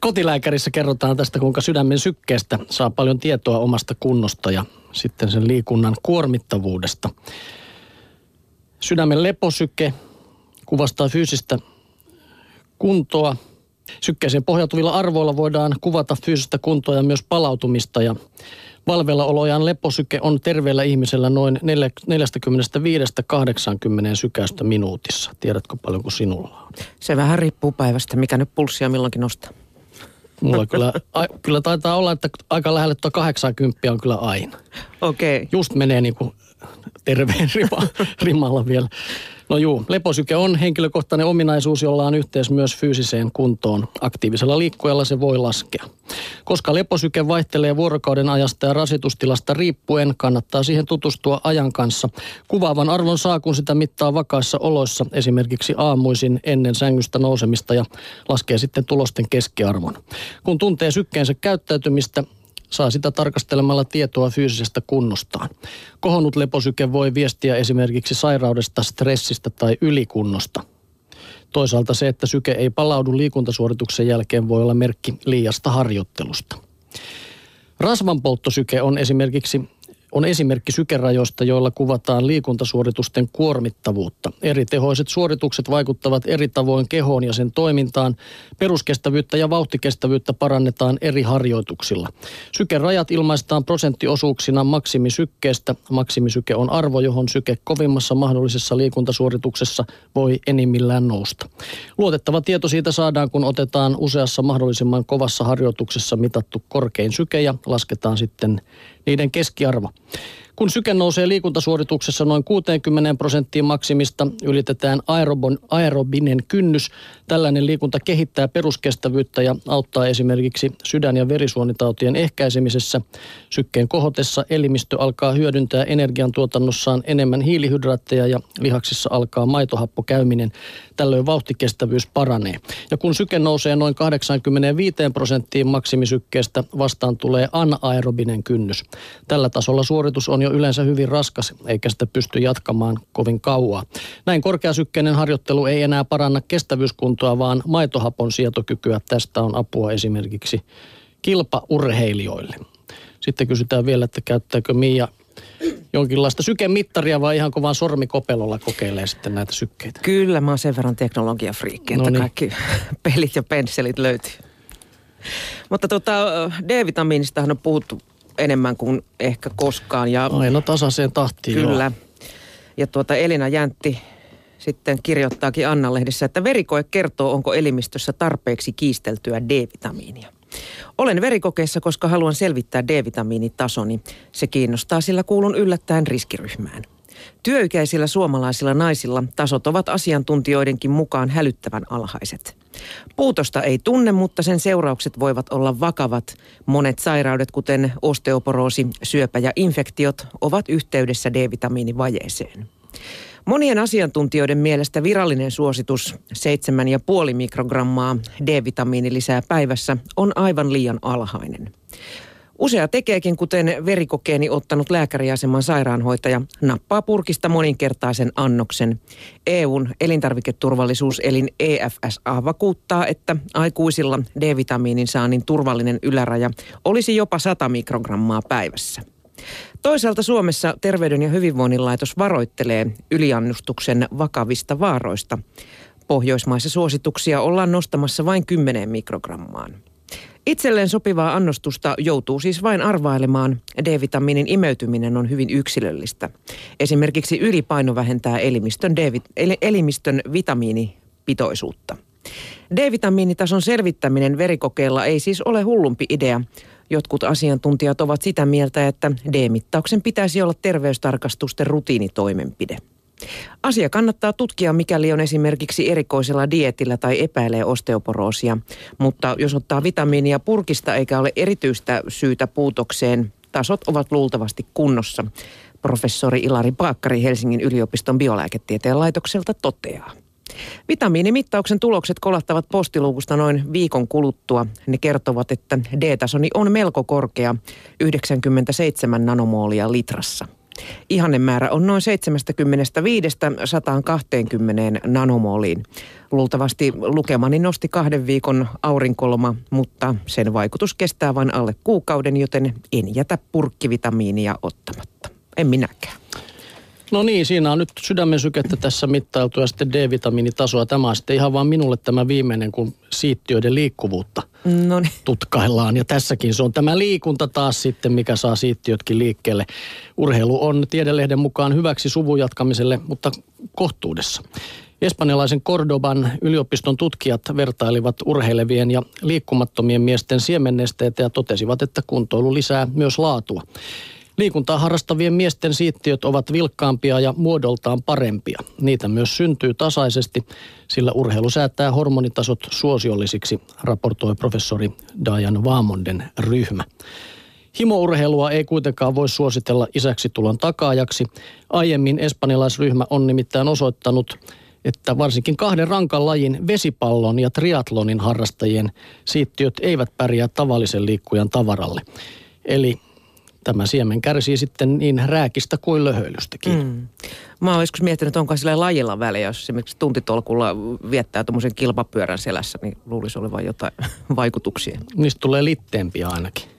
Kotilääkärissä kerrotaan tästä, kuinka sydämen sykkeestä saa paljon tietoa omasta kunnosta ja sitten sen liikunnan kuormittavuudesta. Sydämen leposyke kuvastaa fyysistä kuntoa. Sykkeeseen pohjautuvilla arvoilla voidaan kuvata fyysistä kuntoa ja myös palautumista ja Valveillaolojan leposyke on terveellä ihmisellä noin 45-80 sykäystä minuutissa. Tiedätkö paljonko sinulla on? Se vähän riippuu päivästä, mikä nyt pulssia milloinkin nostaa. Mulla kyllä, a, kyllä taitaa olla, että aika lähelle tuo 80 on kyllä aina. Okei. Okay. Just menee niin kuin terveen rima, rimalla vielä. No juu, leposyke on henkilökohtainen ominaisuus, jolla on yhteys myös fyysiseen kuntoon. Aktiivisella liikkujalla se voi laskea. Koska leposyke vaihtelee vuorokauden ajasta ja rasitustilasta riippuen, kannattaa siihen tutustua ajan kanssa. Kuvaavan arvon saa, kun sitä mittaa vakaissa oloissa, esimerkiksi aamuisin ennen sängystä nousemista ja laskee sitten tulosten keskiarvon. Kun tuntee sykkeensä käyttäytymistä, saa sitä tarkastelemalla tietoa fyysisestä kunnostaan. Kohonnut leposyke voi viestiä esimerkiksi sairaudesta, stressistä tai ylikunnosta. Toisaalta se, että syke ei palaudu liikuntasuorituksen jälkeen voi olla merkki liiasta harjoittelusta. Rasvanpolttosyke on esimerkiksi on esimerkki sykerajoista, joilla kuvataan liikuntasuoritusten kuormittavuutta. Eri tehoiset suoritukset vaikuttavat eri tavoin kehoon ja sen toimintaan. Peruskestävyyttä ja vauhtikestävyyttä parannetaan eri harjoituksilla. Sykerajat ilmaistaan prosenttiosuuksina maksimisykkeestä. Maksimisyke on arvo, johon syke kovimmassa mahdollisessa liikuntasuorituksessa voi enimmillään nousta. Luotettava tieto siitä saadaan, kun otetaan useassa mahdollisimman kovassa harjoituksessa mitattu korkein syke ja lasketaan sitten niiden keskiarvo. Kun syke nousee liikuntasuorituksessa noin 60 prosenttiin maksimista, ylitetään aerobon, aerobinen kynnys. Tällainen liikunta kehittää peruskestävyyttä ja auttaa esimerkiksi sydän- ja verisuonitautien ehkäisemisessä. Sykkeen kohotessa elimistö alkaa hyödyntää energiantuotannossaan enemmän hiilihydraatteja ja lihaksissa alkaa maitohappokäyminen. Tällöin vauhtikestävyys paranee. Ja kun syke nousee noin 85 prosenttiin maksimisykkeestä, vastaan tulee anaerobinen kynnys. Tällä tasolla suoritus on jo yleensä hyvin raskas, eikä sitä pysty jatkamaan kovin kauaa. Näin korkeasykkeinen harjoittelu ei enää paranna kestävyyskuntoa, vaan maitohapon sietokykyä. Tästä on apua esimerkiksi kilpaurheilijoille. Sitten kysytään vielä, että käyttääkö Mia jonkinlaista sykemittaria vai ihan vaan sormikopelolla kokeilee sitten näitä sykkeitä? Kyllä, mä oon sen verran teknologiafriikki, että no niin. kaikki pelit ja pensselit löytyy. Mutta tota, D-vitamiinistahan on puhuttu enemmän kuin ehkä koskaan. Ja Aina tasaiseen tahtiin. Kyllä. Joo. Ja tuota Elina Jäntti sitten kirjoittaakin Anna-lehdessä, että verikoe kertoo, onko elimistössä tarpeeksi kiisteltyä D-vitamiinia. Olen verikokeessa, koska haluan selvittää D-vitamiinitasoni. Se kiinnostaa, sillä kuulun yllättäen riskiryhmään. Työikäisillä suomalaisilla naisilla tasot ovat asiantuntijoidenkin mukaan hälyttävän alhaiset. Puutosta ei tunne, mutta sen seuraukset voivat olla vakavat. Monet sairaudet, kuten osteoporoosi, syöpä ja infektiot, ovat yhteydessä D-vitamiinivajeeseen. Monien asiantuntijoiden mielestä virallinen suositus 7,5 mikrogrammaa D-vitamiini lisää päivässä on aivan liian alhainen. Usea tekeekin, kuten verikokeeni ottanut lääkäriaseman sairaanhoitaja, nappaa purkista moninkertaisen annoksen. EUn elintarviketurvallisuuselin EFSA vakuuttaa, että aikuisilla D-vitamiinin saannin turvallinen yläraja olisi jopa 100 mikrogrammaa päivässä. Toisaalta Suomessa Terveyden ja hyvinvoinnin laitos varoittelee yliannustuksen vakavista vaaroista. Pohjoismaissa suosituksia ollaan nostamassa vain 10 mikrogrammaan. Itselleen sopivaa annostusta joutuu siis vain arvailemaan. D-vitamiinin imeytyminen on hyvin yksilöllistä. Esimerkiksi ylipaino vähentää elimistön, D- elimistön vitamiinipitoisuutta. D-vitamiinitason selvittäminen verikokeella ei siis ole hullumpi idea. Jotkut asiantuntijat ovat sitä mieltä, että D-mittauksen pitäisi olla terveystarkastusten rutiinitoimenpide. Asia kannattaa tutkia, mikäli on esimerkiksi erikoisella dietillä tai epäilee osteoporoosia. Mutta jos ottaa vitamiinia purkista eikä ole erityistä syytä puutokseen, tasot ovat luultavasti kunnossa. Professori Ilari Paakkari Helsingin yliopiston biolääketieteen laitokselta toteaa. Vitamiinimittauksen tulokset kolahtavat postiluukusta noin viikon kuluttua. Ne kertovat, että D-tasoni on melko korkea, 97 nanomoolia litrassa. Ihannemäärä on noin 75-120 nanomoliin. Luultavasti lukemani nosti kahden viikon aurinkoloma, mutta sen vaikutus kestää vain alle kuukauden, joten en jätä purkkivitamiinia ottamatta. En minäkään. No niin, siinä on nyt sydämen sykettä tässä mittailtu ja sitten D-vitamiinitasoa. Tämä on sitten ihan vaan minulle tämä viimeinen, kun siittiöiden liikkuvuutta No niin. tutkaillaan. Ja tässäkin se on tämä liikunta taas sitten, mikä saa siittiötkin liikkeelle. Urheilu on tiedelehden mukaan hyväksi suvun jatkamiselle, mutta kohtuudessa. Espanjalaisen Cordoban yliopiston tutkijat vertailivat urheilevien ja liikkumattomien miesten siemennesteitä ja totesivat, että kuntoilu lisää myös laatua. Liikuntaa harrastavien miesten siittiöt ovat vilkkaampia ja muodoltaan parempia. Niitä myös syntyy tasaisesti, sillä urheilu säätää hormonitasot suosiollisiksi, raportoi professori Diane Vaamonden ryhmä. Himourheilua ei kuitenkaan voi suositella isäksi tulon takaajaksi. Aiemmin espanjalaisryhmä on nimittäin osoittanut, että varsinkin kahden rankan lajin vesipallon ja triatlonin harrastajien siittiöt eivät pärjää tavallisen liikkujan tavaralle. Eli tämä siemen kärsii sitten niin rääkistä kuin löhöilystäkin. Mm. Mä oon joskus miettinyt, että onko sillä lajilla väliä, jos esimerkiksi tuntitolkulla viettää tuommoisen kilpapyörän selässä, niin luulisi olevan jotain vaikutuksia. Niistä tulee litteempiä ainakin.